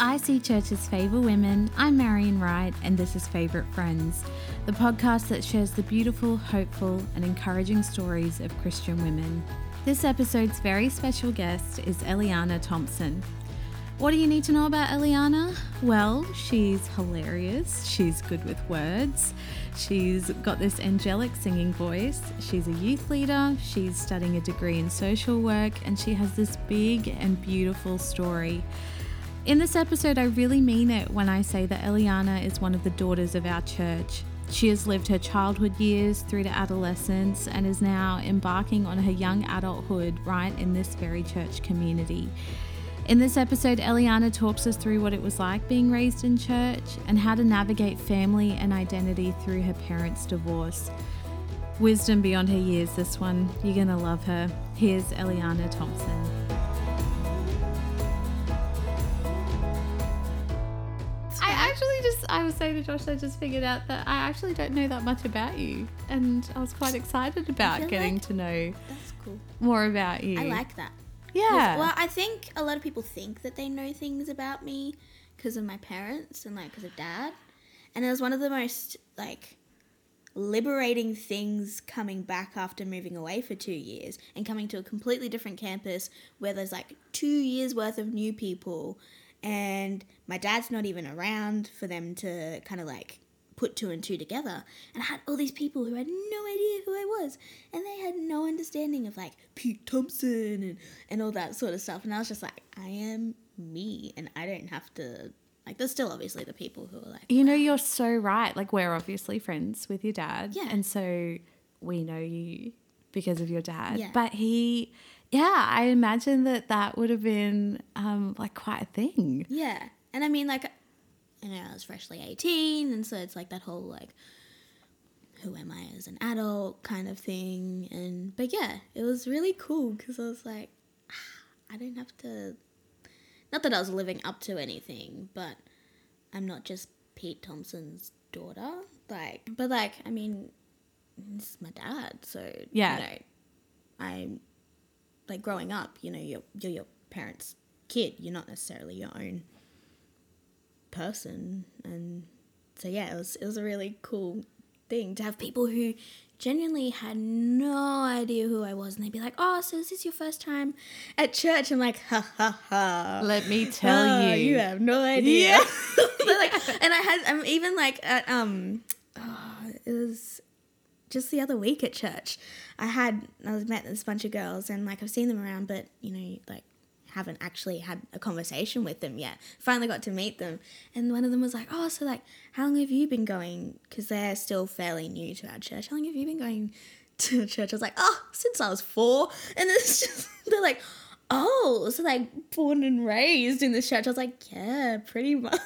IC Church's Favour Women. I'm Marion Wright, and this is Favourite Friends, the podcast that shares the beautiful, hopeful, and encouraging stories of Christian women. This episode's very special guest is Eliana Thompson. What do you need to know about Eliana? Well, she's hilarious, she's good with words, she's got this angelic singing voice, she's a youth leader, she's studying a degree in social work, and she has this big and beautiful story. In this episode, I really mean it when I say that Eliana is one of the daughters of our church. She has lived her childhood years through to adolescence and is now embarking on her young adulthood right in this very church community. In this episode, Eliana talks us through what it was like being raised in church and how to navigate family and identity through her parents' divorce. Wisdom beyond her years, this one. You're going to love her. Here's Eliana Thompson. I was saying to Josh, I just figured out that I actually don't know that much about you. And I was quite excited about getting like- to know That's cool. more about you. I like that. Yeah. Well, I think a lot of people think that they know things about me because of my parents and like because of dad. And it was one of the most like liberating things coming back after moving away for two years and coming to a completely different campus where there's like two years worth of new people and my dad's not even around for them to kind of like put two and two together and I had all these people who had no idea who I was and they had no understanding of like Pete Thompson and, and all that sort of stuff and I was just like I am me and I don't have to like there's still obviously the people who are like You know, you're so right. Like, we're obviously friends with your dad. Yeah. And so we know you because of your dad. Yeah. But he, yeah, I imagine that that would have been um, like quite a thing. Yeah. And I mean, like, you know, I was freshly 18, and so it's like that whole, like, who am I as an adult kind of thing. And, but yeah, it was really cool because I was like, ah, I don't have to, not that I was living up to anything, but I'm not just Pete Thompson's daughter. Like, but like, I mean, this is my dad, so, Yeah. you know, I'm, like, growing up, you know, you're, you're your parents' kid, you're not necessarily your own person. And so yeah it was it was a really cool thing to have people who genuinely had no idea who I was. And they'd be like oh so is this your first time at church? I'm like ha ha ha. Let me tell Oh, you. you have no idea. Yeah. Like and I had I'm even like at um oh, it was just the other week at church I had I was met this bunch of girls and like I've seen them around but you know like haven't actually had a conversation with them yet. Finally got to meet them, and one of them was like, "Oh, so like, how long have you been going? Because they're still fairly new to our church. How long have you been going to church?" I was like, "Oh, since I was four. And it's just they're like, "Oh, so like born and raised in this church?" I was like, "Yeah, pretty much."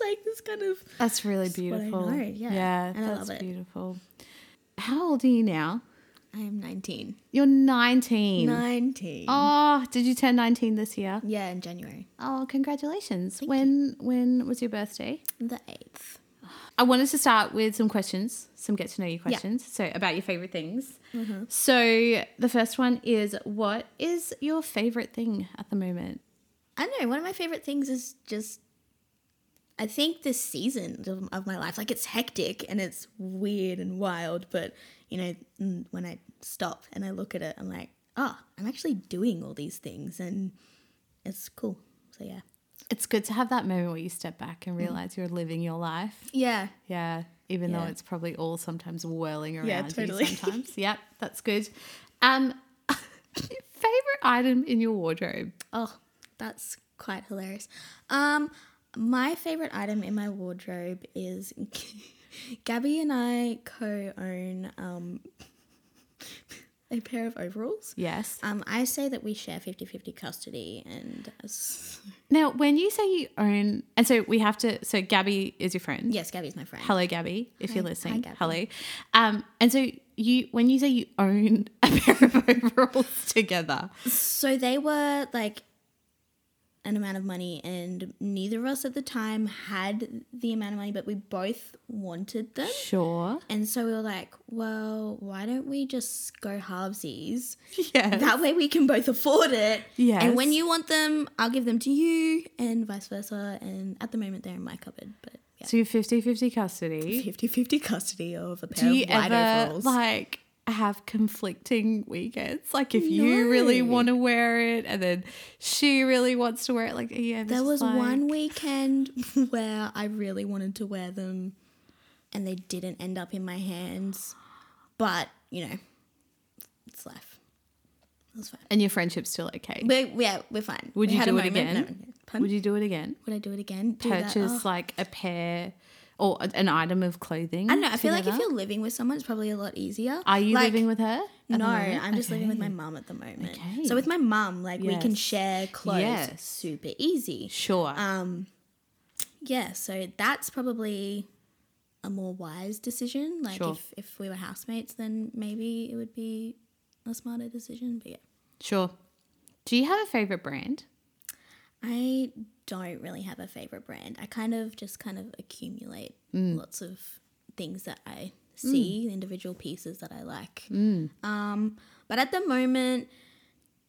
like this kind of That's really Just what I beautiful. know, yeah. Yeah, And I that's love it. beautiful. How old are you now? I am nineteen. You're 19. Nineteen. Oh, did you turn 19 this year? Yeah, in January, Oh, congratulations. Thank when when was your birthday? the eighth. I wanted to start with some questions, some get to know you questions. So, about your favorite things. Mm-hmm. So, the first one is what is your favorite thing at the moment? I don't know. One of my favorite things is just, I think this season of, of my life, like it's hectic and it's weird and wild, but you know, mm, when I stop and I look at it, I'm like, oh, I'm actually doing all these things and it's cool. So yeah. It's good to have that moment where you step back and realize you're living your life. Yeah. Yeah, even though it's probably all sometimes whirling around Yeah, you totally. sometimes. yep, that's good. Um, favorite item in your wardrobe? Oh, that's quite hilarious. Um, my favorite item in my wardrobe is Gabby and I co-own um a pair of overalls. Yes. Um, I say that we share 50-50 custody and Now, when you say you own, and so we have to, so Gabby is your friend. yes, Gabby's my friend. Hello, Gabby, if you're listening. hi, Gabby. Hello. Um, and so you, when you say you own a pair of overalls together, So they were like an amount of money, and neither of us at the time had the amount of money, but we both wanted them. Sure. And so we were like, well, why don't we just go halvesies? Yeah. That way we can both afford it. Yeah. And when you want them, I'll give them to you, and vice versa. And at the moment, they're in my cupboard, but yeah. so you're 50 50 custody. 50 50 custody of a pair Do you of white ever overalls. like have conflicting weekends? Like if you really want to wear it and then she really wants to wear it, like yeah. There was one weekend where I really wanted to wear them and they didn't end up in my hands. But, you know, it's life. It was fine. and your friendship's still okay. We're, yeah, we're fine. Would We you do it again? no? Would you do it again? Would I do it again? Do that? Purchase Oh. like a pair or an item of clothing. I don't know. I feel like if you're living with someone, it's probably a lot easier. Are you Like, living with her? No. I'm just living with my Okay. mum at the moment. Okay. So with my mum, like we can share clothes Yes. super easy. Sure. Um, yeah, so that's probably a more wise decision. Like Sure. if, if we were housemates, then maybe it would be a smarter decision. But yeah, sure. Do you have a favorite brand? I don't really have a favorite brand. I kind of just kind of accumulate Mm. lots of things that I see, individual pieces that I like. Mm. Um, but at the moment,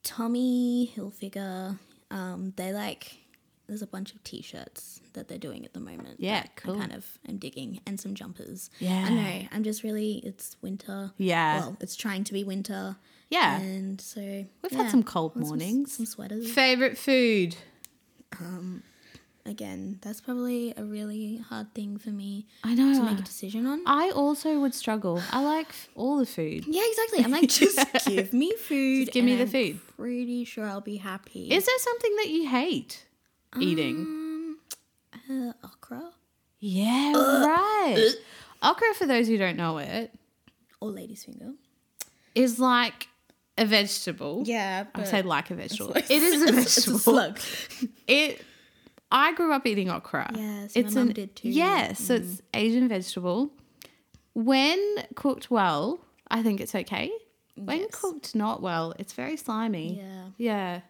Tommy Hilfiger, um, they like there's a bunch of t-shirts that they're doing at the moment. Yeah, that cool. I kind of am digging and some jumpers. Yeah. I know. I'm just really it's winter. Yeah. Well, it's trying to be winter. Yeah. And so We've yeah, had some cold want mornings. Some, sweaters. Favorite food? Again, that's probably a really hard thing for me I know. to make a decision on. I also would struggle. I like f- all the food. Yeah, exactly. I'm like, just give me food. Just give me and the I'm food. Pretty sure I'll be happy. Is there something that you hate eating? um, uh, okra Yeah, right. Okra, for those who don't know it, or lady's finger? is like a vegetable. Yeah, I say like a vegetable. It's- It is a it's- it's vegetable. slug. It. I grew up eating okra. Yes, my mum did too. Mm. Yeah, so it's Asian vegetable. When cooked well, I think it's okay. When Yes. cooked not well, it's very slimy. Yeah, Yeah.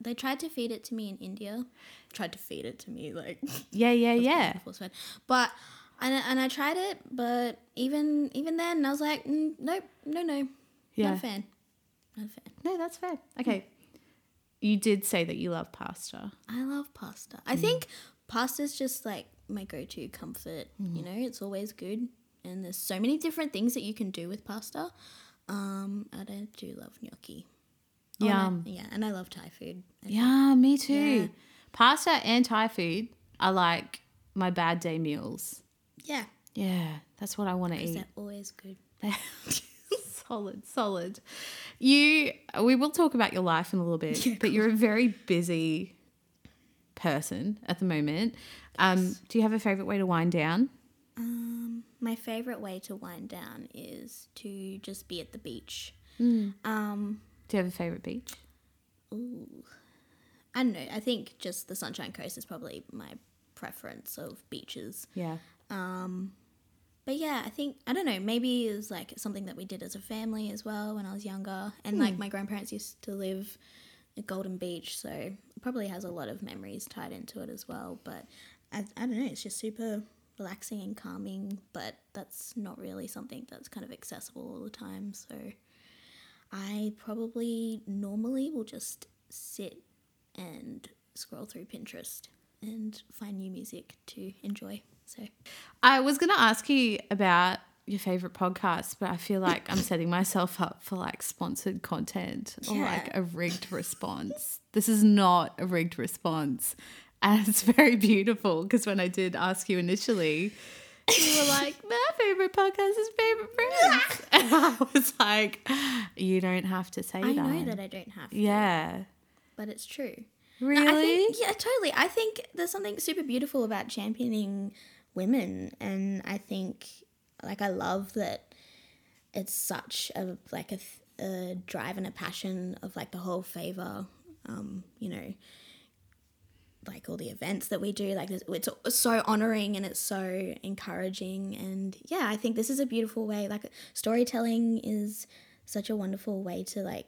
they tried to feed it to me in India. Tried to feed it to me, like Yeah, yeah, yeah. But and and I tried it, but even even then, I was like, mm, nope, no, no, Yeah. not a fan, not a fan. No, that's fair. Hmm. Okay. You did say that you love pasta. I love pasta. I hmm. think pasta's just like my go-to comfort. You hmm. know, it's always good, and there's so many different things that you can do with pasta. Um, and I do love gnocchi. Oh, and I- Yum. yeah, and I love Thai food. I think. Yeah, me too. Yeah. Pasta and Thai food are like my bad day meals. Yeah, Yeah, that's what I want to 'cause eat. they're always good. solid, solid. You, we will talk about your life in a little bit, Yeah, but you're a very busy person at the moment. Um, do you have a favorite way to wind down? Um, my favorite way to wind down is to just be at the beach. Hmm. Um, Do you have a favorite beach? ooh, I don't know. I think just the Sunshine Coast is probably my preference of beaches. Yeah. Um, but yeah, I think I don't know. Maybe it was like something that we did as a family as well when I was younger, and like hmm. my grandparents used to live at Golden Beach, so it probably has a lot of memories tied into it as well. But I, I don't know. It's just super relaxing and calming, but that's not really something that's kind of accessible all the time. So I probably normally will just sit and scroll through Pinterest and find new music to enjoy. So I was going to ask you about your favorite podcast, but I feel like I'm setting myself up for like sponsored content or Yeah. like a rigged response. This is not a rigged response. And it's very beautiful because when I did ask you initially, you were like, my favorite podcast is Favorite Friends. and I was like, you don't have to say I that. I know that I don't have to, Yeah. but it's true. Really? No, I think, yeah, totally. I think there's something super beautiful about championing women, and I think, like, I love that it's such a like a, a drive and a passion of like the whole favor, um, you know, like all the events that we do. Like, it's, it's so honoring and it's so encouraging, and yeah, I think this is a beautiful way. Like, storytelling is such a wonderful way to like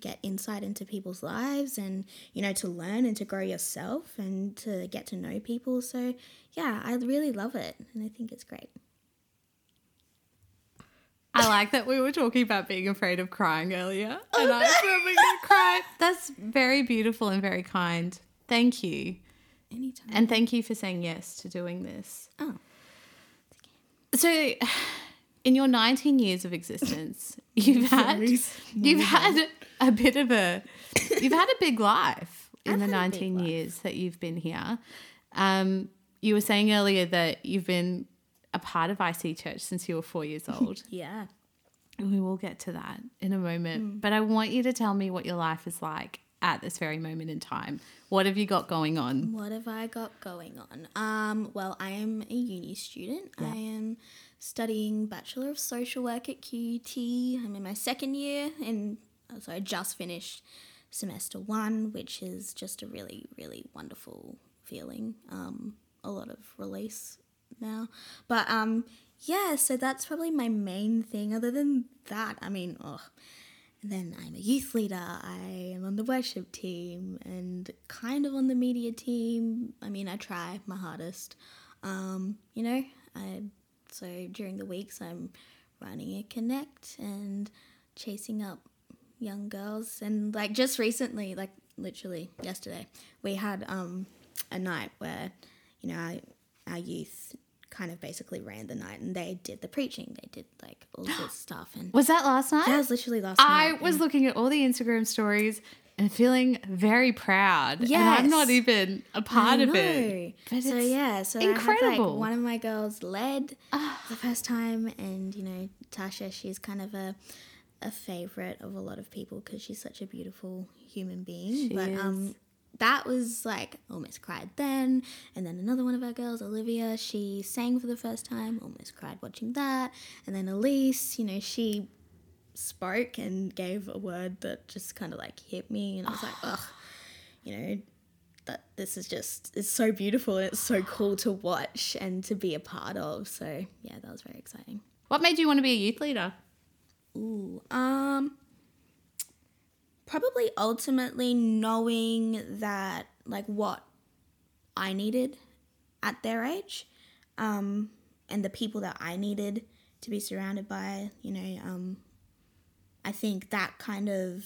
get insight into people's lives and you know to learn and to grow yourself and to get to know people so yeah i really love it and i think it's great I like that we were talking about being afraid of crying earlier, oh, and I was probably gonna cry. That's very beautiful and very kind. Thank you. Anytime. And thank you for saying yes to doing this. Oh. So, in your 19 years of existence, you've had you've had a bit of a you've had a big life in I've the had a big 19 years that you've been here. Um, you were saying earlier that you've been a part of IC Church since you were four years old. yeah we will get to that in a moment. But I want you to tell me what your life is like at this very moment in time. What have you got going on? What have I got going on? Um, well, I am a uni student. Yeah. I am studying Bachelor of Social Work at QUT. I'm in my second year, and uh, so I just finished semester one, which is just a really, really wonderful feeling. Um, a lot of release now, but um, yeah. So that's probably my main thing. Other than that, I mean, oh. Then I'm a youth leader. I am on the worship team and kind of on the media team. I mean, I try my hardest. Um, you know, I so during the weeks I'm running a connect and chasing up young girls and like just recently, like literally yesterday, we had um a night where you know our, our youth kind of basically ran the night and they did the preaching. They did like all this stuff and Was that last night? that was literally last I night. I was looking at all the Instagram stories and feeling very proud. And I'm not even a part of it. But so yeah, so I incredible. had, like one of my girls led the first time, and you know Tasha, she's kind of a a favorite of a lot of people because she's such a beautiful human being. She but is. um, that was like almost cried then, and then another one of our girls, Olivia, she sang for the first time, almost cried watching that, and then Elise, you know, she spoke and gave a word that just kind of like hit me, and I was like, ugh, you know that this is just it's so beautiful and it's so cool to watch and to be a part of. So yeah, that was very exciting. What made you want to be a youth leader? Ooh, um, probably ultimately knowing that like what I needed at their age, um, and the people that I needed to be surrounded by. You know, um, I think that kind of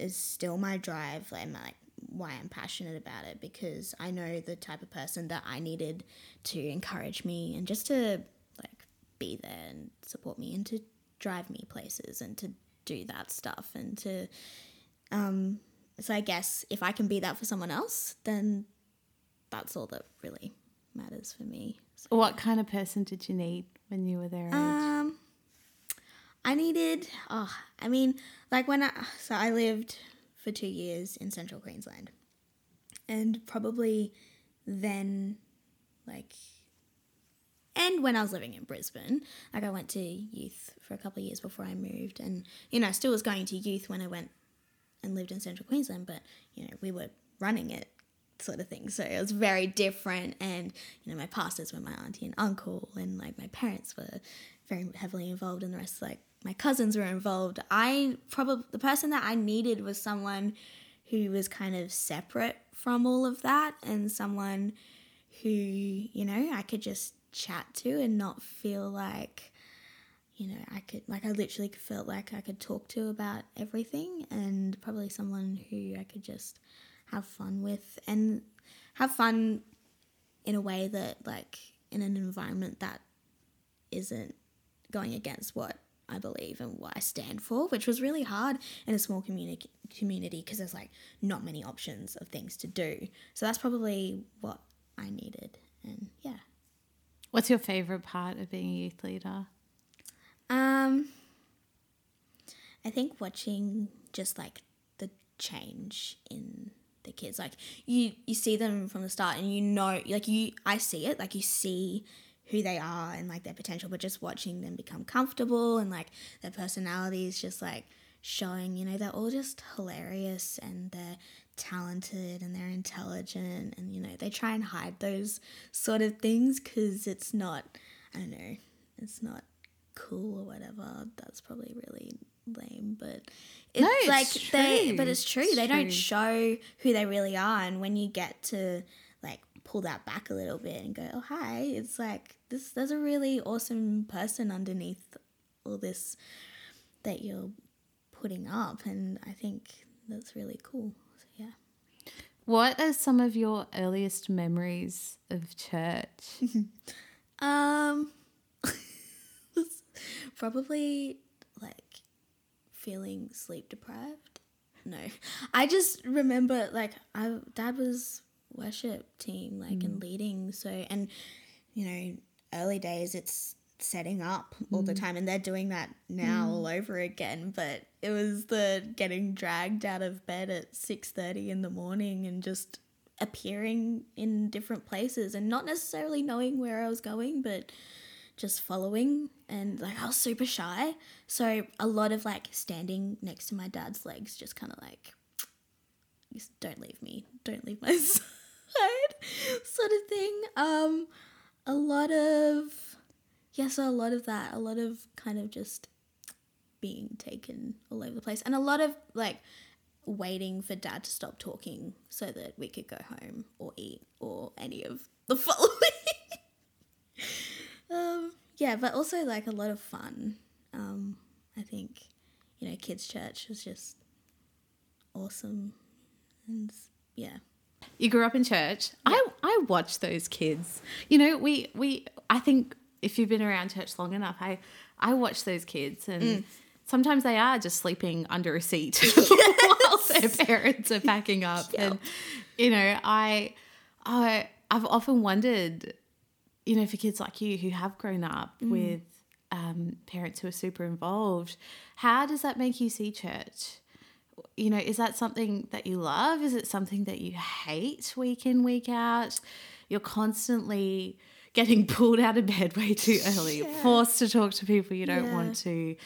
is still my drive and like why I'm passionate about it because I know the type of person that I needed to encourage me and just to like be there and support me and to drive me places and to do that stuff and to um so I guess if I can be that for someone else then that's all that really matters for me. So, What kind of person did you need when you were their age? um, I needed. Oh, I mean, like when I so I lived for two years in Central Queensland, and probably then, like, and when I was living in Brisbane, like I went to youth for a couple of years before I moved, and you know, I still was going to youth when I went and lived in Central Queensland, but you know, we were running it sort of thing. So it was very different. And, you know, my pastors were my auntie and uncle, and like my parents were very heavily involved, and the rest, like my cousins were involved. I probably, the person that I needed was someone who was kind of separate from all of that and someone who, you know, I could just chat to and not feel like, you know, I could, like, I literally felt like I could talk to about everything, and probably someone who I could just have fun with and have fun in a way that like in an environment that isn't going against what I believe and what I stand for, which was really hard in a small community community because there's like not many options of things to do. So that's probably what I needed. And yeah. What's your favorite part of being a youth leader? Um I think watching just like the change in the kids like you you see them from the start and you know like you I see it like you see who they are and like their potential but just watching them become comfortable and like their personalities just like showing you know they're all just hilarious and they're talented and they're intelligent and you know they try and hide those sort of things cuz it's not I don't know it's not cool or whatever that's probably really lame but it's No, it's like they but it's true. It's they true. don't show who they really are and when you get to like pull that back a little bit and go, "Oh, hi." It's like this there's a really awesome person underneath all this that you're putting up and I think that's really cool. So, yeah. What are some of your earliest memories of church? Um, probably like feeling sleep deprived. No, I just remember like I dad was worship team like and leading so and you know early days it's setting up all the time and they're doing that now all over again but it was the getting dragged out of bed at 6:30 in the morning and just appearing in different places and not necessarily knowing where I was going but just following and like I was super shy. So a lot of like standing next to my dad's legs just kind of like don't leave me. Don't leave my side sort of thing. Um a lot of yeah so a lot of that a lot of kind of just being taken all over the place and a lot of like waiting for dad to stop talking so that we could go home or eat or any of the following. Um yeah but also like a lot of fun. Um i think you know kids church was just awesome and yeah You grew up in church. I I watch those kids. You know, we we I think if you've been around church long enough, I I watch those kids and sometimes they are just sleeping under a seat while their parents are packing up. And you know, I I I've often wondered, you know, for kids like you who have grown up with um, parents who are super involved, how does that make you see church? You know, is that something that you love? Is it something that you hate week in, week out? You're constantly getting pulled out of bed way too early, forced to talk to people you don't Yeah. want to,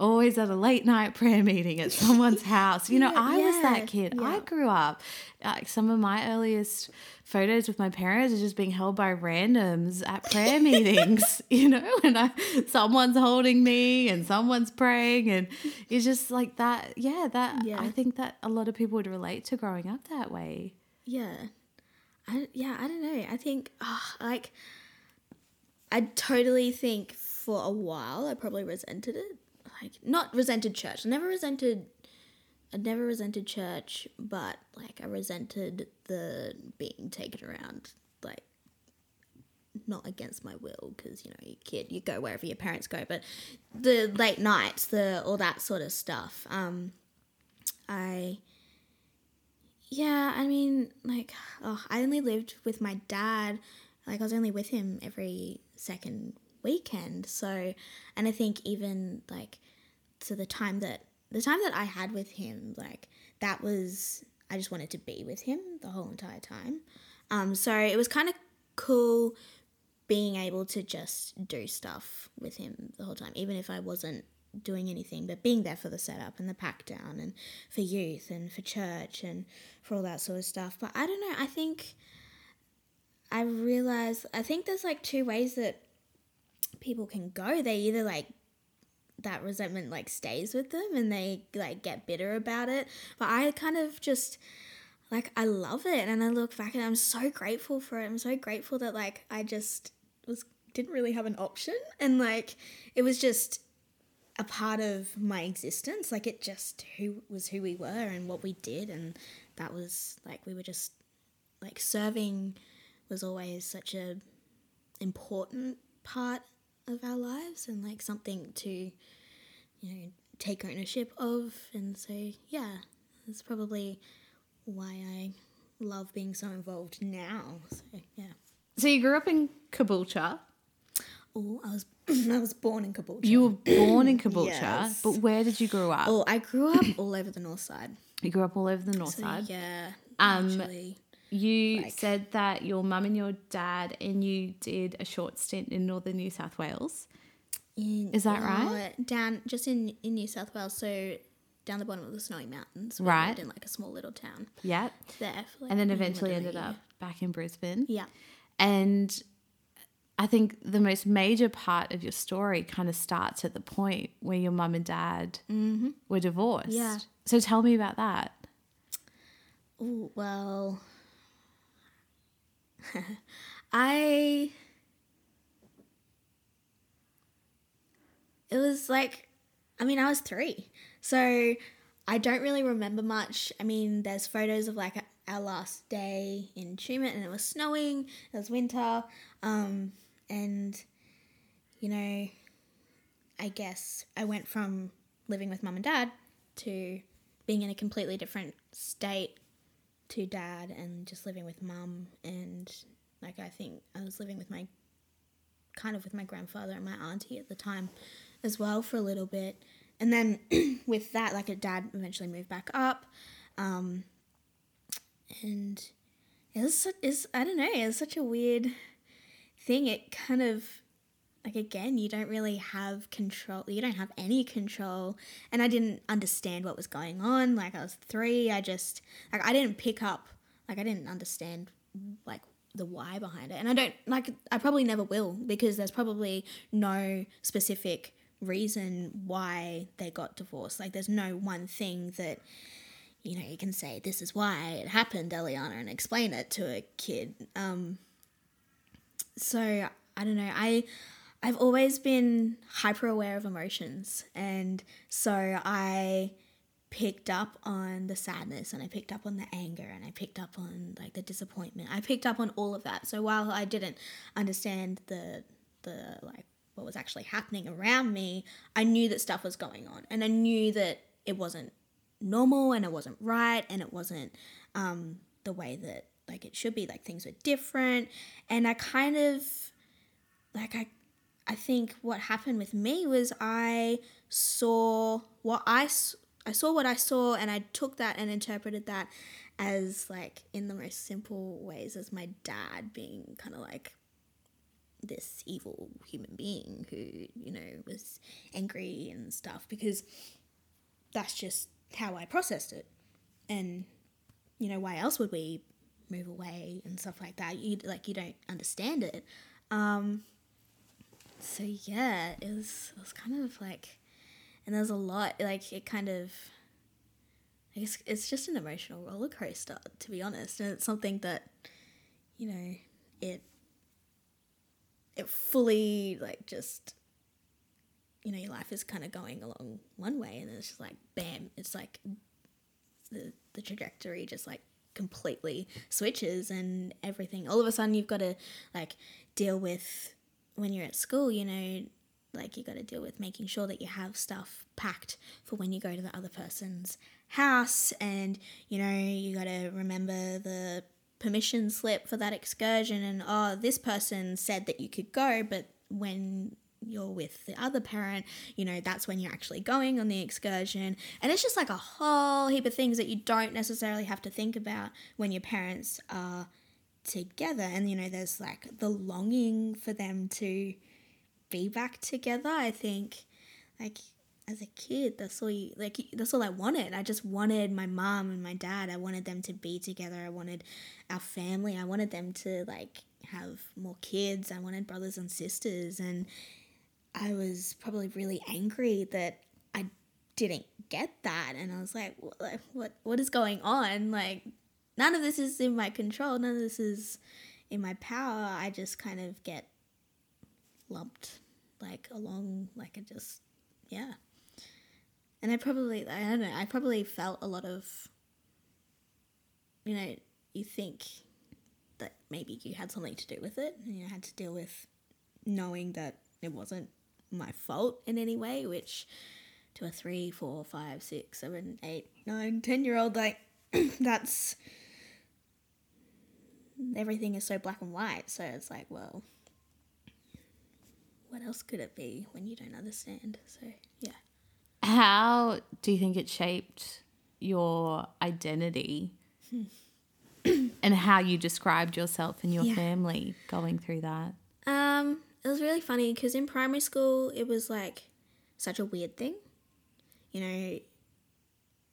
always at a late night prayer meeting at someone's house. You know, Yeah, I was that kid. I grew up. Like some of my earliest photos with my parents are just being held by randoms at prayer meetings. You know, and I someone's holding me and someone's praying, and it's just like that. Yeah, that Yeah. I think that a lot of people would relate to growing up that way. Yeah. I, yeah, I don't know. I think, ah, like, I totally think for a while I probably resented it. Like, not resented church. I never resented, I never resented church, but, like, I resented the being taken around, like, not against my will, because, you know, you're kid, you go wherever your parents go, but the late nights, the, all that sort of stuff. Um, I, yeah, I mean, like, oh, I only lived with my dad. Like, I was only with him every second weekend. So, and I think even like to the time that the time that I had with him, like that was I just wanted to be with him the whole entire time. Um, so it was kind of cool being able to just do stuff with him the whole time, even if I wasn't doing anything, but being there for the setup and the pack down and for youth and for church and for all that sort of stuff. But I don't know, I think I realize I think there's like two ways that people can go. They either like that resentment like stays with them and they like get bitter about it. But I kind of just like I love it and I look back and I'm so grateful for it. I'm so grateful that like I just was didn't really have an option and like it was just a part of my existence. Like it just who was who we were and what we did and that was like we were just like serving was always such a important part of our lives and like something to you know take ownership of and so yeah that's probably why I love being so involved now so yeah So you grew up in Caboolture. oh I was I was born in Caboolture You were born in Caboolture, Yes. but where did you grow up? oh I grew up all over the north side You grew up all over the north so side. yeah Um, actually You Like- said that your mum and your dad and you did a short stint in northern New South Wales. in, is that right? uh, down just in in New South Wales so down the bottom of the snowy mountains Right. in like a small little town Yep. there like, And then eventually ended up back in Brisbane. yeah And I think the most major part of your story kind of starts at the point where your mum and dad were divorced. Yeah. So tell me about that. Ooh, well, I. It was like, I mean, I was three. So I don't really remember much. I mean, there's photos of like our last day in Tumut and it was snowing, it was winter. Um, and, you know, I guess I went from living with mum and dad to being in a completely different state to dad and just living with mum and like I think I was living with my kind of with my grandfather and my auntie at the time as well for a little bit. And then with that like a dad eventually moved back up um and it was su- it's I don't know it's such a weird thing. It kind of like again you don't really have control you don't have any control. And i didn't understand what was going on. Like i was three i just like i didn't pick up like i didn't understand like the why behind it. And i don't like i probably never will because there's probably no specific reason why they got divorced. Like there's no one thing that you know you can say this is why it happened eliana and explain it to a kid. Um so I don't know. I I've always been hyper aware of emotions, and so I picked up on the sadness and I picked up on the anger and I picked up on like the disappointment. I picked up on all of that. So while I didn't understand the the like what was actually happening around me, I knew that stuff was going on and I knew that it wasn't normal and it wasn't right and it wasn't um the way that like it should be like things were different and I kind of like I I think what happened with me was I saw what I I saw what I saw and I took that and interpreted that as like in the most simple ways as my dad being kind of like this evil human being who you know was angry and stuff because that's just how I processed it. And you know why else would we move away and stuff like that? You like you don't understand it. Um so yeah it was it was kind of like and there's a lot like it kind of i guess it's just an emotional roller coaster to be honest and it's something that you know it it fully like just you know your life is kind of going along one way and it's just like bam it's like the the trajectory just like completely switches and everything all of a sudden you've got to like deal with when you're at school you know like you got to deal with making sure that you have stuff packed for when you go to the other person's house and you know you got to remember the permission slip for that excursion and oh this person said that you could go but when you're with the other parent, you know, that's when you're actually going on the excursion. And it's just like a whole heap of things that you don't necessarily have to think about when your parents are together. And, you know, there's like the longing for them to be back together. I think, like, as a kid, that's all you, like, that's all I wanted. I just wanted my mom and my dad. I wanted them to be together. I wanted our family. I wanted them to, like, have more kids. I wanted brothers and sisters. And, I was probably really angry that I didn't get that, and I was like, what, what, is going on? Like, none of this is in my control. None of this is in my power. I just kind of get lumped like along, like I just, yeah. And I probably, I don't know, I probably felt a lot of, you know, you think that maybe you had something to do with it, and you had to deal with knowing that it wasn't my fault in any way, which to a three, four, five, six, seven, eight, nine, ten year old, like that's everything is so black and white. So it's like, well, what else could it be when you don't understand? So yeah. How do you think it shaped your identity and how you described yourself and your Yeah. family going through that? Um, it was really funny because in primary school it was like such a weird thing, you know.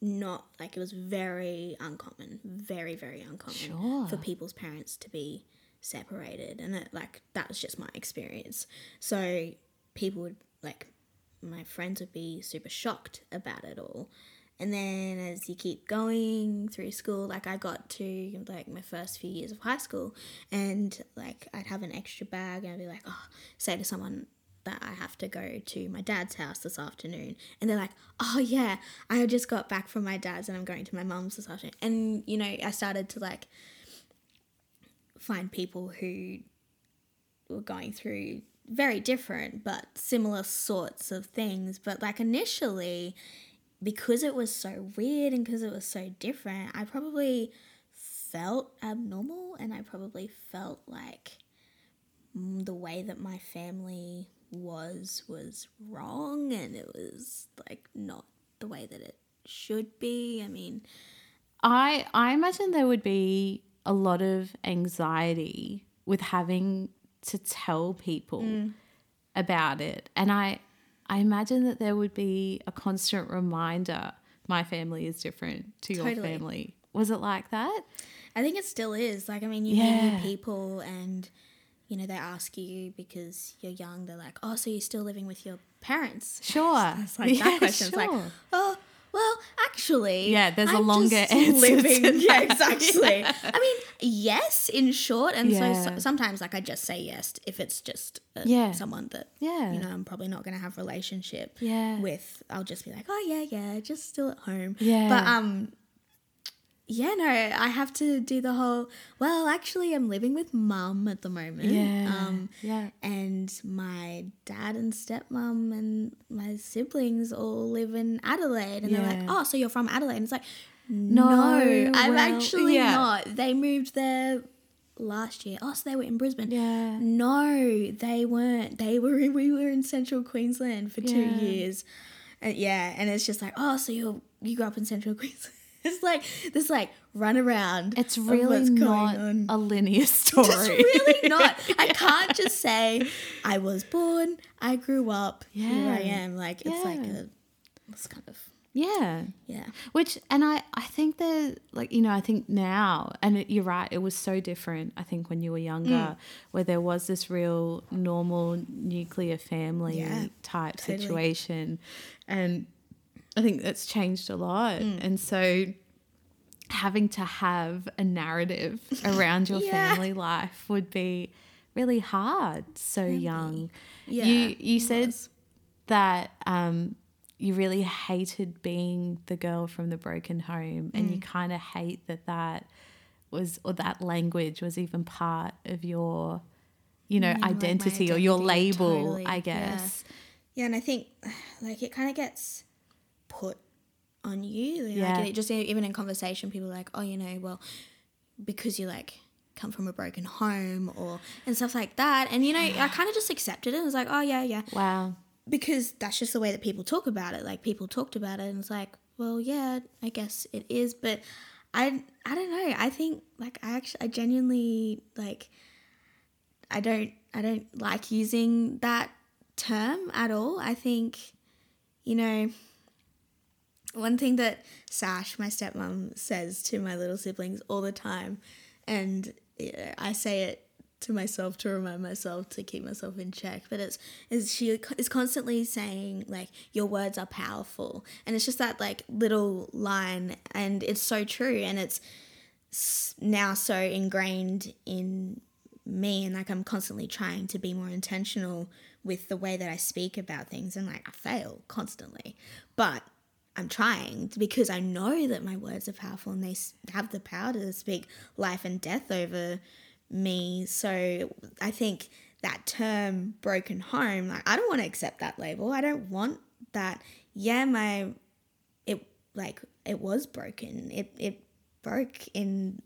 Not like it was very uncommon, very very uncommon Sure. for people's parents to be separated and it, like that was just my experience so people would like my friends would be super shocked about it all and then as you keep going through school like i got to like my first few years of high school and like i'd have an extra bag and i'd be like oh say to someone that I have to go to my dad's house this afternoon. And they're like, oh, yeah, I just got back from my dad's and I'm going to my mum's this afternoon. And, you know, I started to like find people who were going through very different but similar sorts of things. But like initially, because it was so weird and because it was so different, I probably felt abnormal and I probably felt like the way that my family was was wrong and it was like not the way that it should be. I mean, I I imagine there would be a lot of anxiety with having to tell people Mm. about it. And I I imagine that there would be a constant reminder my family is different to your family. Was it like that? I think it still is. Like, I mean, you meet new people and, you know, they ask you because you're young, they're like, oh, so you're still living with your parents? Sure. It's like that question. It's like, oh, well, actually. Yeah, there's a I'm longer just answer Living. Yeah, exactly. I mean, yes, in short. And so, Yeah. so sometimes, like, I just say yes if it's just uh, Yeah. someone that, Yeah. you know, I'm probably not going to have relationship Yeah. with. I'll just be like, oh, yeah, yeah, just still at home. Yeah. But, um, yeah, no, I have to do the whole. Well, actually, I'm living with mum at the moment. Yeah. Um, yeah. and my dad and stepmom and my siblings all live in Adelaide, and they're like, "Oh, so you're from Adelaide?" And it's like, No, "No, I'm well, actually yeah. not. They moved there last year. Oh, so they were in Brisbane." Yeah. No, they weren't. They were. We were in Central Queensland for two years. And yeah, and it's just like, oh, so you you grew up in Central Queensland. It's like this like run around. It's really not a linear story. It's really not. I can't just say I was born, I grew up, here I am. Like it's like a it's kind of yeah. yeah. Which, and I, I think that, like, you know, I think now, and it, you're right, it was so different, I think, when you were younger, Mm. where there was this real normal nuclear family Yeah, type totally. situation. And I think that's changed a lot. Mm. And so having to have a narrative around your Yeah. family life would be really hard so young. Yeah, you you said was. that um, you really hated being the girl from the broken home, and Mm. you kind of hate that that was or that language was even part of your, you know, Mm, like identity or your label. totally, I yeah. guess. Yeah, and I think like it kind of gets put on you. Like, Yeah. it just even in conversation, people are like, oh, you know, well, because you like come from a broken home or and stuff like that. And you know, I kind of just accepted it. I was like, oh yeah, yeah, Wow. because that's just the way that people talk about it. Like people talked about it, and it's like, well, yeah, I guess it is, but I, I don't know. I think like I actually, I genuinely like, I don't, I don't like using that term at all. I think, you know, one thing that Sash, my stepmom, says to my little siblings all the time, and I say it to myself to remind myself to keep myself in check. But it's is she is constantly saying like your words are powerful, and it's just that like little line, and it's so true, and it's now so ingrained in me and like I'm constantly trying to be more intentional with the way that I speak about things and like I fail constantly but I'm trying because I know that my words are powerful and they have the power to speak life and death over me. So I think that term broken home like I don't want to accept that label. I don't want that. Yeah my it like it was broken. It it broke in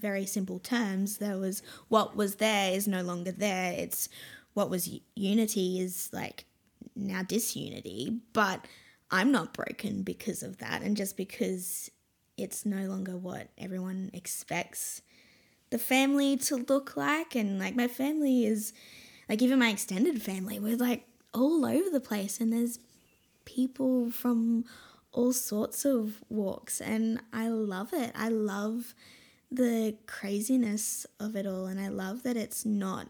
very simple terms. There was what was there is no longer there. It's what was unity is like now disunity. But i'm not broken because of that and just because it's no longer what everyone expects the family to look like and like my family is like even my extended family we're like all over the place and there's people from all sorts of walks and I love it. I love the craziness of it all, and I love that it's not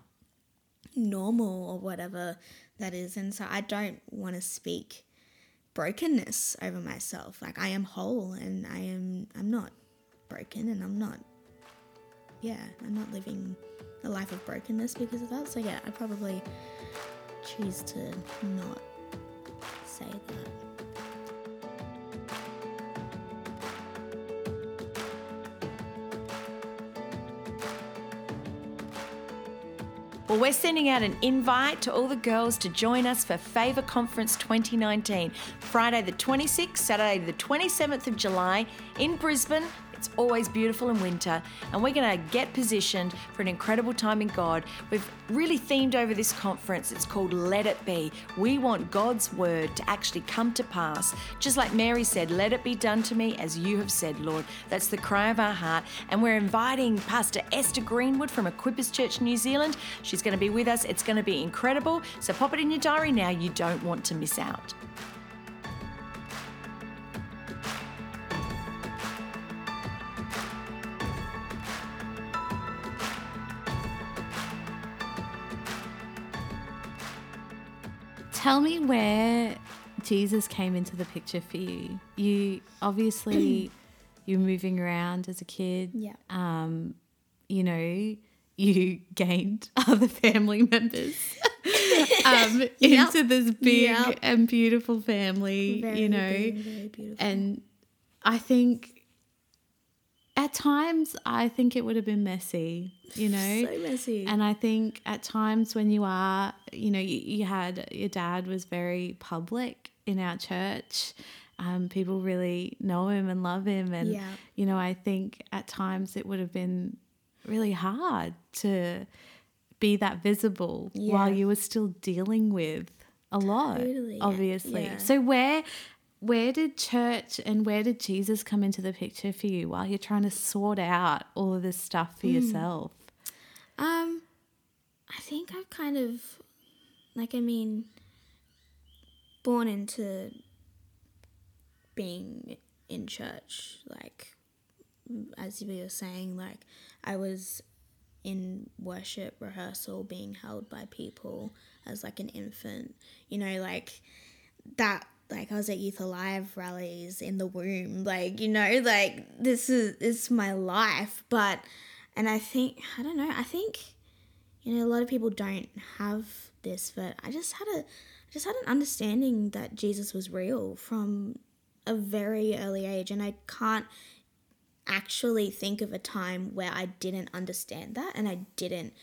normal or whatever that is. And so I don't want to speak brokenness over myself. Like I am whole and I am I'm not broken and I'm not yeah, I'm not living a life of brokenness because of that. So yeah, I probably choose to not say that. Well, we're sending out an invite to all the girls to join us for Favour Conference 2019, Friday the 26th, Saturday the 27th of July in Brisbane it's always beautiful in winter, and we're going to get positioned for an incredible time in God. We've really themed over this conference. It's called Let It Be. We want God's word to actually come to pass. Just like Mary said, Let it be done to me as you have said, Lord. That's the cry of our heart. And we're inviting Pastor Esther Greenwood from Equippers Church New Zealand. She's going to be with us. It's going to be incredible. So pop it in your diary now. You don't want to miss out. Tell me where Jesus came into the picture for you. You obviously you're moving around as a kid. Yeah. Um, you know, you gained other family members um, Yep. into this big Yep. and beautiful family. Very you know, big, very beautiful. and I think at times I think it would have been messy. You know, so messy. and I think at times when you are, you know, you, you had your dad was very public in our church. Um, people really know him and love him. And, Yeah. you know, I think at times it would have been really hard to be that visible while you were still dealing with a lot, Totally, obviously. yeah. So, where. Where did church and where did Jesus come into the picture for you while you're trying to sort out all of this stuff for yourself? Um, I think I've kind of, like, I mean, born into being in church. Like, as we were saying, like, I was in worship rehearsal being held by people as, like, an infant. You know, like, that. Like I was at Youth Alive rallies in the womb, like you know, like this is it's my life. But, and I think I don't know. I think you know a lot of people don't have this but i just had a I just had an understanding that jesus was real from a very early age and i can't actually think of a time where i didn't understand that and i didn't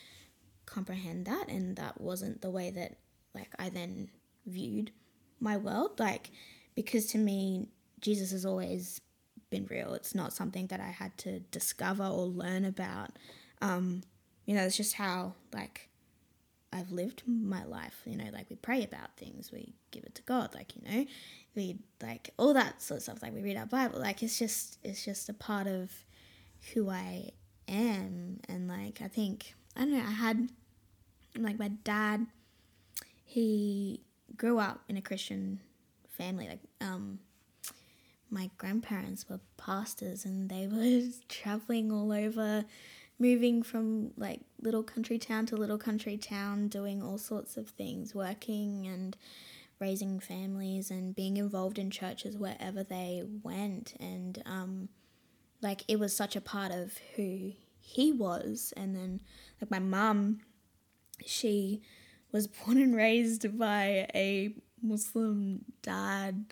comprehend that and that wasn't the way that like i then viewed my world like because to me jesus has always been real it's not something that i had to discover or learn about um you know, it's just how like I've lived my life. You know, like we pray about things, we give it to God, like you know, we like all that sort of stuff. Like we read our Bible. Like it's just it's just a part of who I am, and like I think I don't know. I had like my dad. He grew up in a Christian family. Like um, my grandparents were pastors, and they were traveling all over moving from like little country town to little country town, doing all sorts of things, working and raising families and being involved in churches wherever they went. And um, like it was such a part of who he was. And then, like, my mum, she was born and raised by a Muslim dad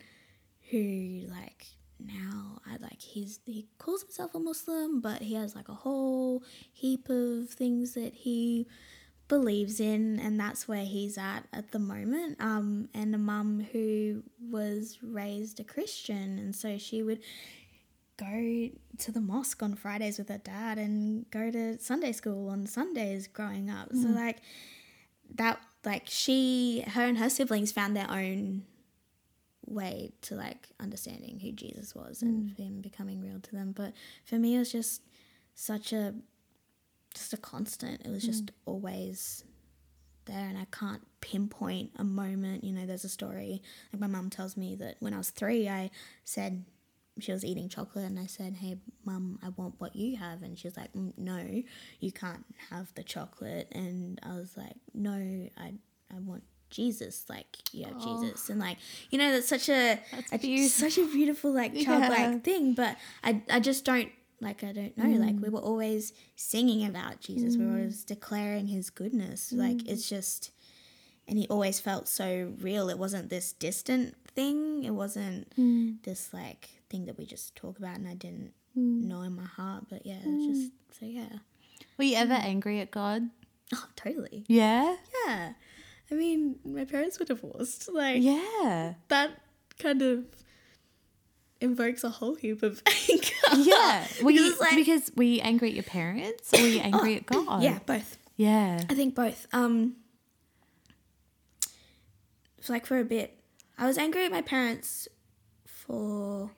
who, like, now I like he's he calls himself a Muslim, but he has like a whole heap of things that he believes in, and that's where he's at at the moment. Um, and a mum who was raised a Christian, and so she would go to the mosque on Fridays with her dad and go to Sunday school on Sundays growing up. So like that like she her and her siblings found their own way to like understanding who Jesus was and mm. him becoming real to them. But for me, it was just such a just a constant. It was mm. just always there, and I can't pinpoint a moment. You know, there's a story like my mum tells me that when I was three, I said she was eating chocolate and I said, "Hey, mum, I want what you have." And she was like, "Mm, "No, you can't have the chocolate." And I was like, "No, I I want Jesus. Like you have Aw. Jesus." And like, you know, that's such a, That's a beautiful. such a beautiful like childlike Yeah. thing, but I I just don't like I don't know. Like we mm. were always singing about Jesus. We were mm. always declaring his goodness. Like mm. it's just and he always felt so real. It wasn't this distant thing. It wasn't this like thing that we just talk about and I didn't know in my heart. But yeah, it's just so yeah. Were you ever angry at God? Oh, totally. Yeah. Yeah. I mean, my parents were divorced. Like Yeah. that kind of invokes a whole heap of anger. Yeah. Were Because you, like- because were you angry at your parents or were you angry at God? Yeah, both. Yeah. I think both. Um, like for a bit, I was angry at my parents for,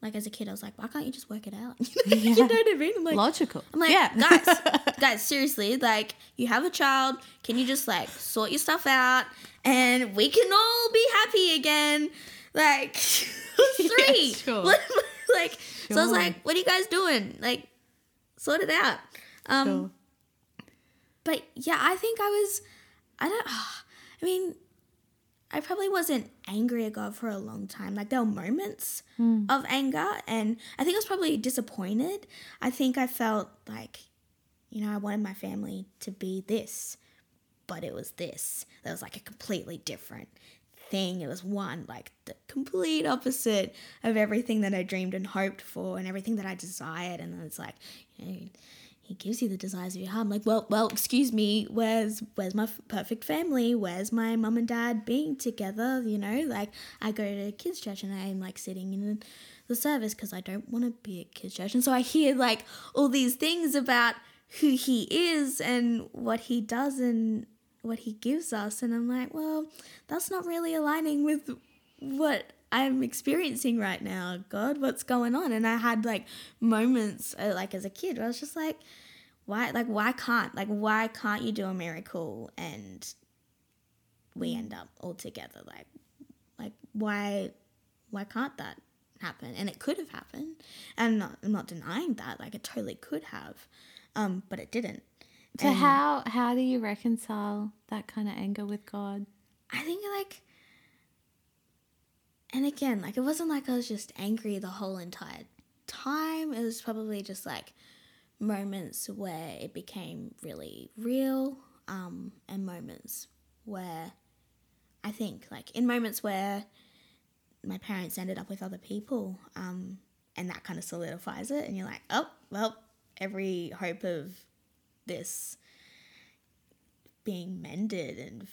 like, as a kid, I was like, why can't you just work it out? you know what I mean? I'm like, Logical. I'm like, yeah. guys, guys, seriously, like, you have a child. Can you just like sort your stuff out, and we can all be happy again? Like, three. sure. What- like, so I was like, what are you guys doing? Like, sort it out. Um, Sure. but yeah, I think I was. I don't. I mean, I probably wasn't angry at God for a long time. Like there were moments hmm. of anger, and I think I was probably disappointed. I think I felt like, you know, I wanted my family to be this, but it was this. That was like a completely different thing. It was one like the complete opposite of everything that I dreamed and hoped for, and everything that I desired. And then it's like, you know he gives you the desires of your heart. I'm like, well, well, excuse me, where's where's my f- perfect family? Where's my mum and dad being together? You know, like I go to kids church and I'm like sitting in the service because I don't want to be at kids church, and so I hear like all these things about who he is and what he does and what he gives us, and I'm like, well, that's not really aligning with what I'm experiencing right now. God, what's going on? And I had like moments, uh, like as a kid, where I was just like, why, like, why can't, like, why can't you do a miracle and we end up all together? Like, like, why, why can't that happen? And it could have happened. And I'm not, I'm not denying that. Like, it totally could have, um, but it didn't. So And- how how do you reconcile that kind of anger with God? I think like and again, like it wasn't like I was just angry the whole entire time. It was probably just like moments where it became really real, um, and moments where I think like in moments where my parents ended up with other people, um, and that kind of solidifies it, and you're like, oh well, every hope of this being mended and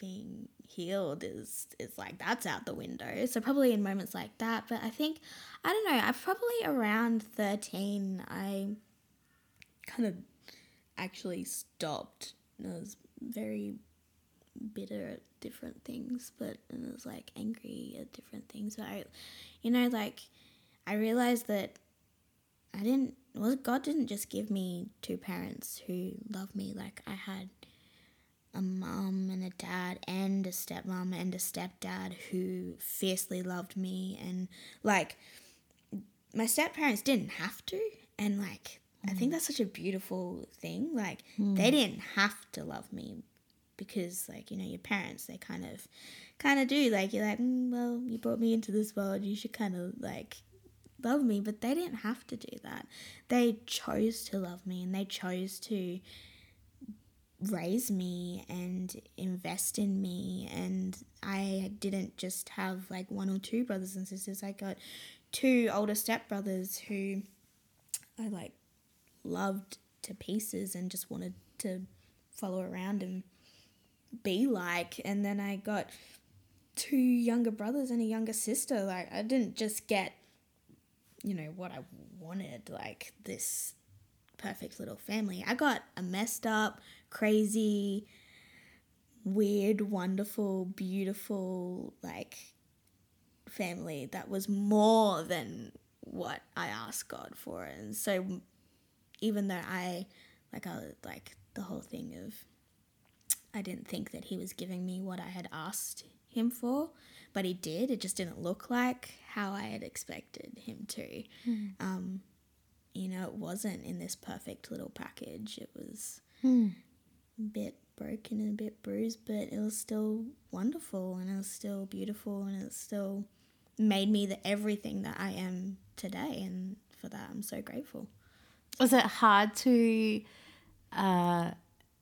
being healed is is like that's out the window. So probably in moments like that, but I think I don't know, I probably around 13 I kind of actually stopped. And I was very bitter at different things, but and I was like angry at different things. But I you know like I realized that I didn't well God didn't just give me two parents who love me like I had a mum and a dad and a stepmom and a stepdad who fiercely loved me and like my step parents didn't have to. And like I think that's such a beautiful thing. Like they didn't have to love me because like you know your parents they kind of kind of do. Like you're like mm, well you brought me into this world. You should kind of like love me. But they didn't have to do that. They chose to love me and they chose to raise me and invest in me and I didn't just have like one or two brothers and sisters. I got two older stepbrothers who I like loved to pieces and just wanted to follow around and be like. And then I got two younger brothers and a younger sister. Like I didn't just get you know what I wanted like this perfect little family. I got a messed up, crazy, weird, wonderful, beautiful, like family that was more than what I asked God for. And so even though I like I like the whole thing of I didn't think that he was giving me what I had asked him for, but he did. It just didn't look like how I had expected him to. Um, you know, it wasn't in this perfect little package. It was a bit broken and a bit bruised, but it was still wonderful and it was still beautiful and it still made me the everything that I am today. And for that, I'm so grateful. Was it hard to uh,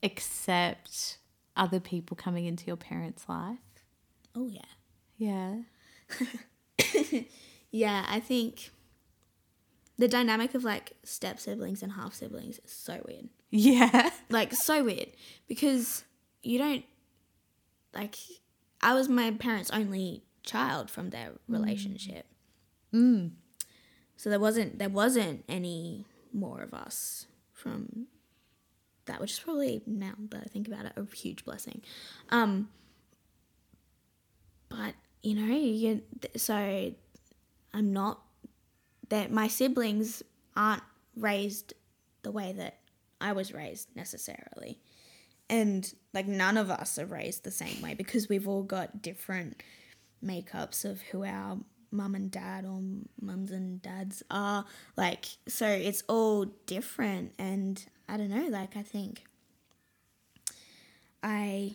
accept other people coming into your parents' life? Oh, yeah. Yeah. Yeah, I think the dynamic of like step siblings and half siblings is so weird. Yeah. Like so weird because you don't like I was my parents' only child from their relationship. Mm. So there wasn't there wasn't any more of us from that, which is probably now that I think about it, a huge blessing. Um, but you know, you so I'm not that my siblings aren't raised the way that I was raised necessarily. And like none of us are raised the same way because we've all got different makeups of who our mum and dad or mums and dads are. Like, so it's all different. And I don't know, like, I think I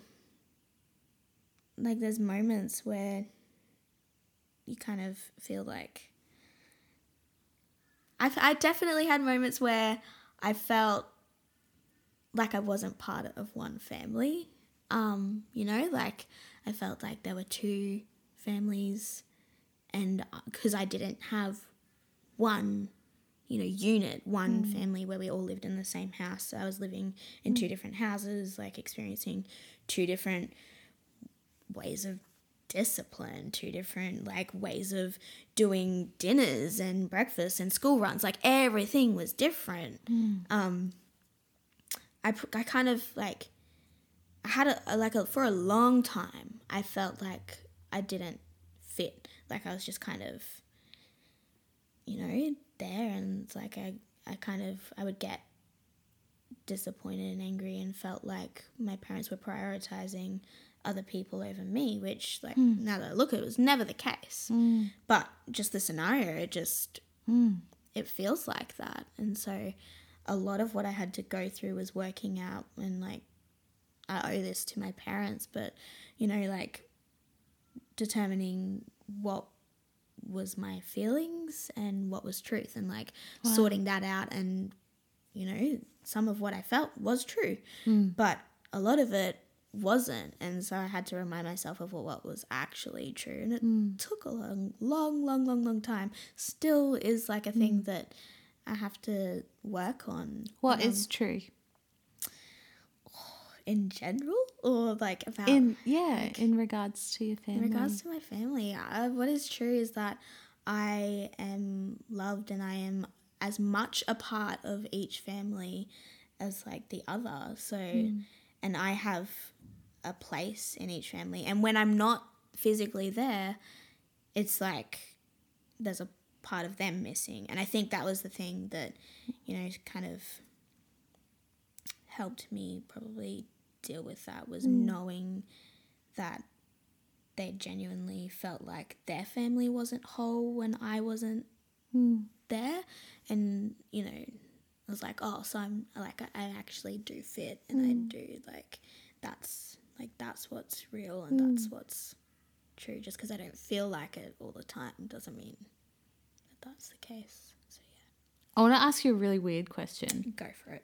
like there's moments where you kind of feel like I, I definitely had moments where I felt like I wasn't part of one family. Um, you know, like I felt like there were two families, and because I didn't have one, you know, unit, one family where we all lived in the same house, so I was living in two different houses, like experiencing two different ways of discipline, two different like ways of doing dinners and breakfast and school runs. Like everything was different. Um, I I kind of like I had a, like a for a long time. I felt like I didn't fit. Like I was just kind of, you know, there, and like I I kind of I would get disappointed and angry and felt like my parents were prioritizing other people over me, which like hmm. now that I look at it was never the case. Hmm. But just the scenario, it just hmm. it feels like that. And so a lot of what I had to go through was working out and like I owe this to my parents, but you know, like determining what was my feelings and what was truth and like sorting that out and you know, some of what I felt was true, hmm. but a lot of it wasn't. And so I had to remind myself of what was actually true. And it hmm. took a long, long, long, long, long time. Still is like a thing hmm. that I have to work on. What is true? in general or like about In yeah, in regards to your family. in regards to my family uh, what is true is that i am loved and i am as much a part of each family as like the other so and i have a place in each family and when i'm not physically there it's like there's a part of them missing. And i think that was the thing that you know kind of helped me probably deal with that was mm. knowing that they genuinely felt like their family wasn't whole when I wasn't mm. there. And, you know, I was like, oh, so I'm like, I, I actually do fit and I mm. do like, that's like, that's what's real and that's what's true. Just because I don't feel like it all the time doesn't mean that's the case. So, yeah. I want to ask you a really weird question. go for it.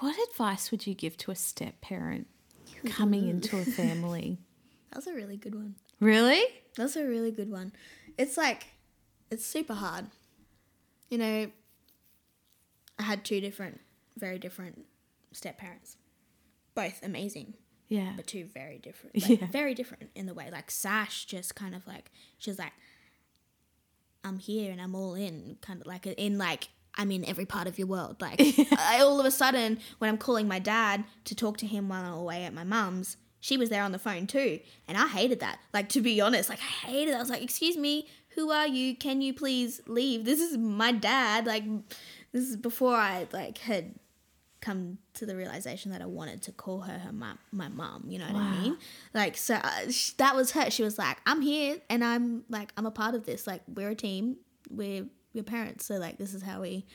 What advice would you give to a step parent coming into a family? That's a really good one. really? That's a really good one. It's like, it's super hard. You know, I had two different, very different step parents. Both amazing, Yeah. but two very different. Like, Yeah. Very different in the way. Like, Sash just kind of like, she was like, I'm here and I'm all in. Kind of like, in like, I'm in every part of your world. Like, I, all of a sudden, when I'm calling my dad to talk to him while I'm away at my mum's, she was there on the phone too. And I hated that. Like, to be honest, like, I hated it. I was like, excuse me, who are you? Can you please leave? This is my dad. Like, this is before I, like, had come to the realization that I wanted to call her her mum, my mom. You know what I mean? Like, so uh, sh- that was her. She was like, I'm here and I'm like, I'm a part of this. Like, we're a team. We're your parents. So, like, this is how we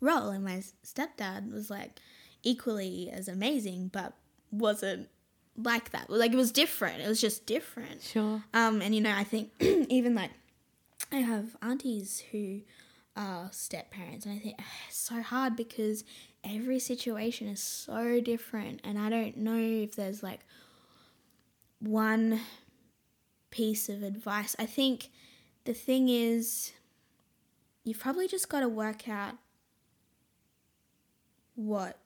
roll. And my stepdad was like equally as amazing, but wasn't like that. Like, it was different. It was just different. Sure. Um, and you know, I think even like I have aunties who are step parents, and I think it's so hard because every situation is so different, and I don't know if there's like one piece of advice. I think the thing is, you've probably just got to work out what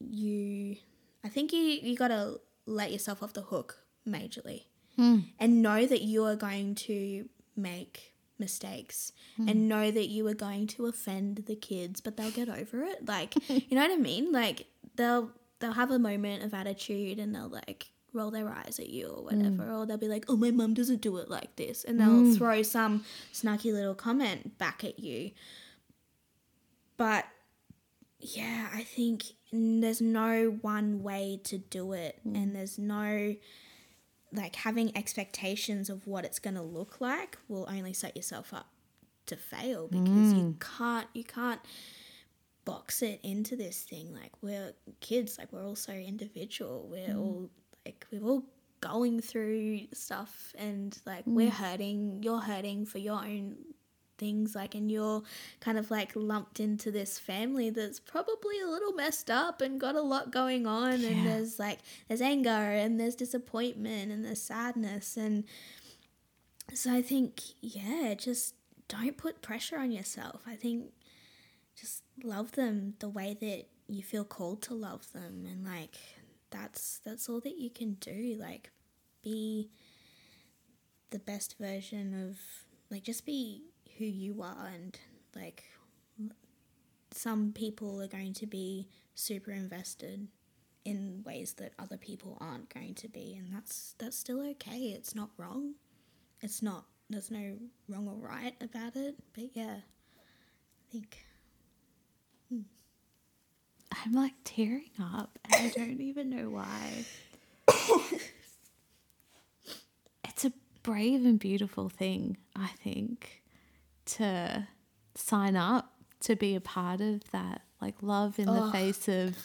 you. I think you you got to let yourself off the hook majorly hmm. and know that you are going to make mistakes hmm. and know that you are going to offend the kids but they'll get over it. Like you know what i mean? Like they'll they'll have a moment of attitude and they'll like roll their eyes at you or hmm. whatever or they'll be like oh my mum doesn't do it like this and they'll hmm. throw some snarky little comment back at you. But yeah, I think there's no one way to do it, and there's no like having expectations of what it's going to look like will only set yourself up to fail because you mm. can't you can't box it into this thing. Like we're kids like we're all so individual. We're mm. all like we're all going through stuff and like we're mm. hurting you're hurting for your own things like and you're kind of like lumped into this family that's probably a little messed up and got a lot going on and there's like there's anger and there's disappointment and there's sadness and so I think yeah just don't put pressure on yourself. I think just love them the way that you feel called to love them and like that's that's all that you can do. Like be the best version of like just be who you are and like some people are going to be super invested in ways that other people aren't going to be and that's that's still okay. It's not wrong. It's not there's no wrong or right about it but yeah i think hmm. I'm like tearing up and I don't even know why. it's a brave and beautiful thing, I think, to sign up to be a part of that. Like love in the Oh, face of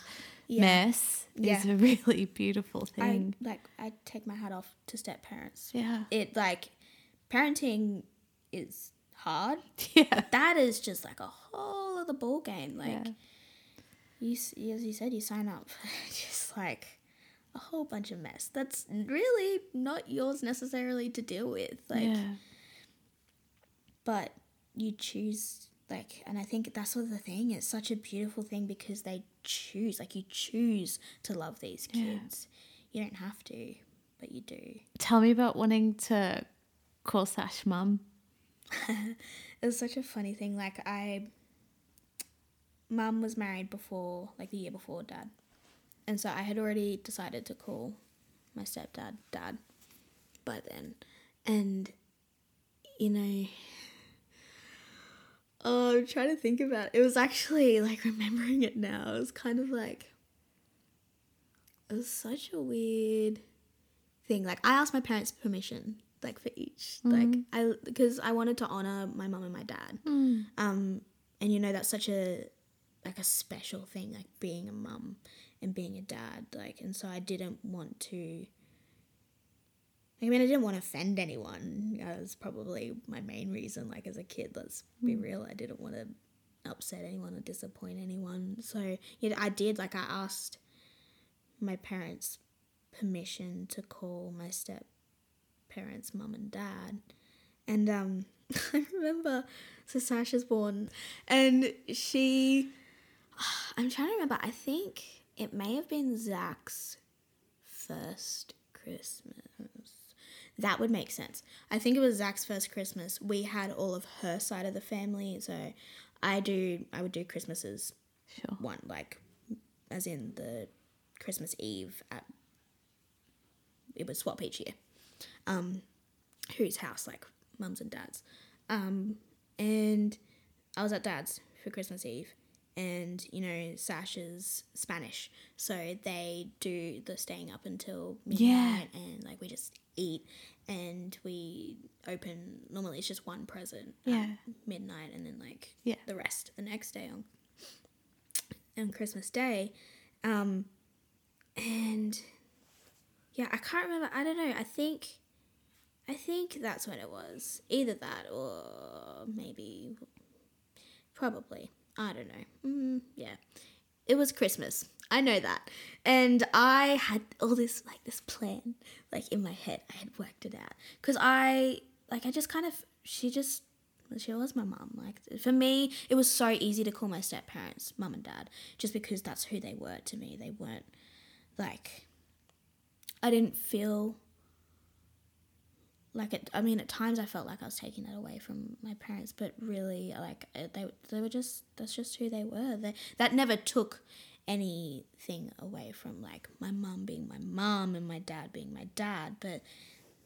yeah. mess is a really beautiful i thing. like i take my hat off to step parents yeah. it like parenting is hard Yeah. that is just like a whole other ball game like Yeah. you as you said you sign up just like a whole bunch of mess that's really not yours necessarily to deal with like yeah. but you choose like and i think that's what the thing it's such a beautiful thing because they choose like you choose to love these Yeah. kids you don't have to but you do Tell me about wanting to call Sash mum. it was such a funny thing like i mum was married before like the year before dad and so i had already decided to call my stepdad dad by then and you know Um, oh i'm trying to think about it it was actually like remembering it now. It was kind of like it was such a weird thing. Like i asked my parents permission like for each mm-hmm. like i because i wanted to honor my mom and my dad. Hmm. Um and you know that's such a like a special thing like being a mum and being a dad like and so i didn't want to I mean, I didn't want to offend anyone. That was probably my main reason. Like as a kid, let's be real, I didn't want to upset anyone or disappoint anyone. So yeah, I did. Like I asked my parents permission to call my step parents, mum and dad, and um, I remember so Sasha's born, and she. I'm trying to remember. I think it may have been Zach's first Christmas. That would make sense. I think it was Zach's first Christmas. We had all of her side of the family, so I do. I would do Christmases Sure. one like, as in the Christmas Eve at. It would swap each year. Um, whose house like mums and dads, um, and I was at dad's for Christmas Eve, and you know Sasha's Spanish, so they do the staying up until midnight, and like we just eat and we open. Normally, it's just one present Yeah. midnight, and then like Yeah. the rest the next day on on Christmas Day, um, and yeah, I can't remember. I don't know. I think. I think that's when it was. Either that or maybe. Probably. I don't know. Mm, yeah. It was Christmas. I know that. And I had all this, like, this plan, like, in my head. I had worked it out. Because I, like, I just kind of, she just, she was my mum. Like, for me, it was so easy to call my step parents mum and dad, just because that's who they were to me. They weren't, like, I didn't feel like it, I mean, at times I felt like I was taking that away from my parents, but really, like uh, they they were just that's just who they were. They that never took anything away from like my mom being my mom and my dad being my dad, but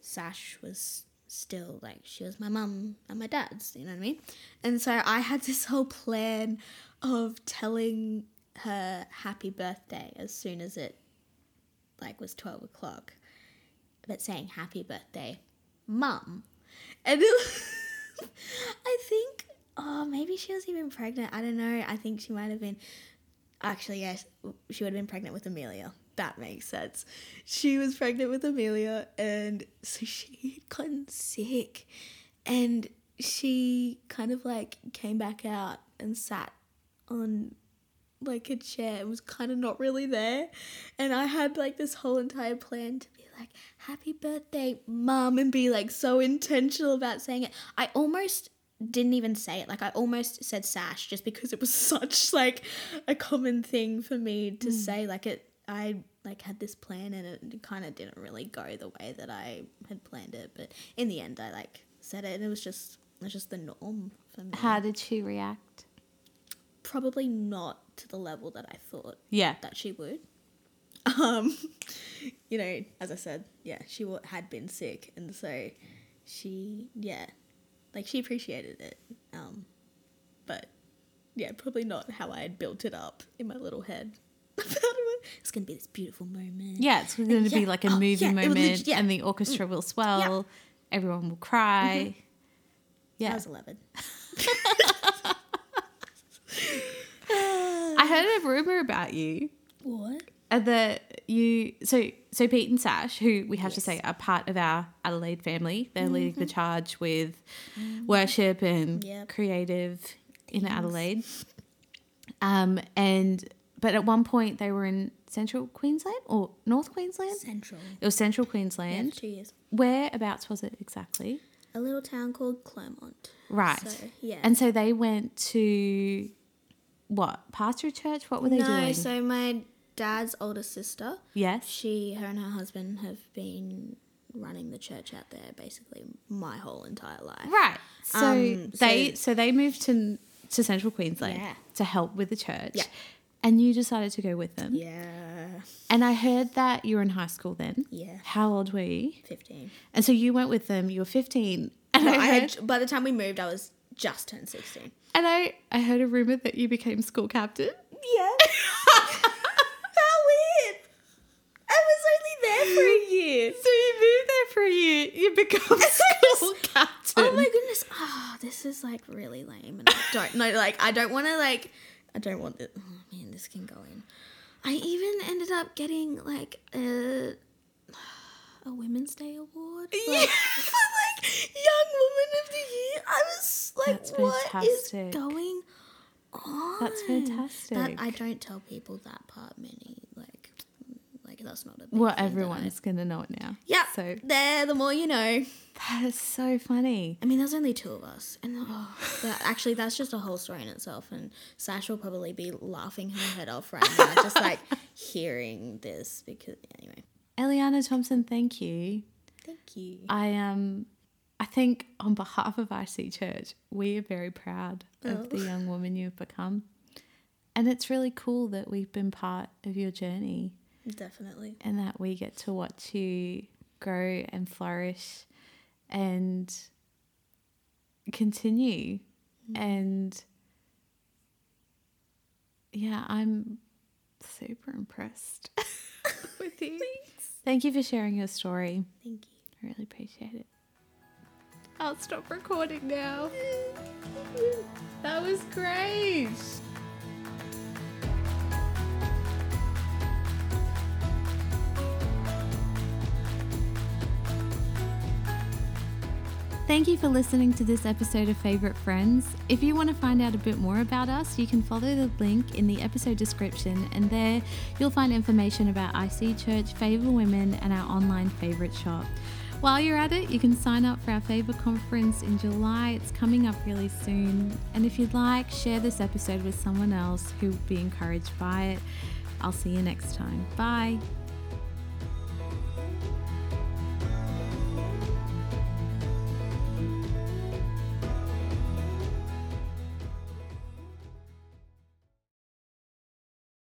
Sash was still like she was my mum and my dad's. You know what I mean? And so I had this whole plan of telling her happy birthday as soon as it like was twelve o'clock, but saying happy birthday mum. And it, I think, oh, maybe she was even pregnant. I don't know. I think she might have been. Actually, yes, she would have been pregnant with Amelia. That makes sense. She was pregnant with Amelia, and so she had gotten sick. And she kind of like came back out and sat on like a chair and was kind of not really there. And I had like this whole entire plan to be like, happy birthday, mum, and be like so intentional about saying it. I almost didn't even say it. Like I almost said sash just because it was such like a common thing for me to say. Like it I like had this plan and it kind of didn't really go the way that I had planned it. But in the end I like said it and it was just it was just the norm for me. How did she react? Probably not to the level that I thought Yeah. that she would. Um, you know, as I said, yeah, she had been sick, and so she, yeah, like she appreciated it. Um, but yeah, probably not how I had built it up in my little head. it's gonna be this beautiful moment. Yeah, it's going to be like a Oh, movie yeah, moment, lit- yeah. Mm. and the orchestra will swell. Everyone will cry. I Yeah, was eleven. I heard a rumor about you What? Uh, that you. So so Pete and Sash, who we have to say are part of our Adelaide family, they're leading the charge with worship and Yep. creative in Adelaide. Um, and but at one point they were in Central Queensland or North Queensland. Central. It was Central Queensland. for two years. Whereabouts was it exactly? A little town called Clermont. Right. So, yeah. And so they went to what? Pastor church? What were they no, doing? No, so my dad's older sister, yes. she, her and her husband have been running the church out there basically my whole entire life. Right. So Um, they so- so they moved to to Central Queensland Yeah. to help with the church. Yeah. And you decided to go with them. Yeah. And I heard that you were in high school then. Yeah. How old were you? 15. And so you went with them. You were 15. And I, I heard, had, by the time we moved, I was just turned 16. and I, I heard a rumor that you became school captain. Yeah. How weird. I was only there for a year. So you moved there for a year. You become school captain. Oh my goodness. Oh, this is like really lame. And I don't know, like, I don't want to, like, I don't want it. Oh man, this can go in. I even ended up getting, like, a, a Women's Day award. for, Yeah. Like, Young Woman of the Year. I was like, That's what is going on? That's fantastic. That, I don't tell people that part many, that's not a well, everyone's going to know it now. Yeah. So there, the more you know. that is so funny. I mean, there's only two of us, and oh, that, actually, that's just a whole story in itself. And Sash will probably be laughing her head off right now, just like hearing this. Because anyway, Eliana Thompson, thank you. thank you. I um I think on behalf of IC Church, we are very proud of the young woman you've become. And it's really cool that we've been part of your journey Definitely. and that we get to watch you grow and flourish and continue. Mm. And yeah, I'm super impressed with you. Thank you for sharing your story. Thank you. I really appreciate it. I'll stop recording now. That was great. Thank you for listening to this episode of Favorite Friends. If you want to find out a bit more about us, you can follow the link in the episode description, and there you'll find information about IC Church, Favor Women, and our online favorite shop. While you're at it, you can sign up for our Favor conference in July. It's coming up really soon. And if you'd like, share this episode with someone else who will be encouraged by it. I'll see you next time. Bye.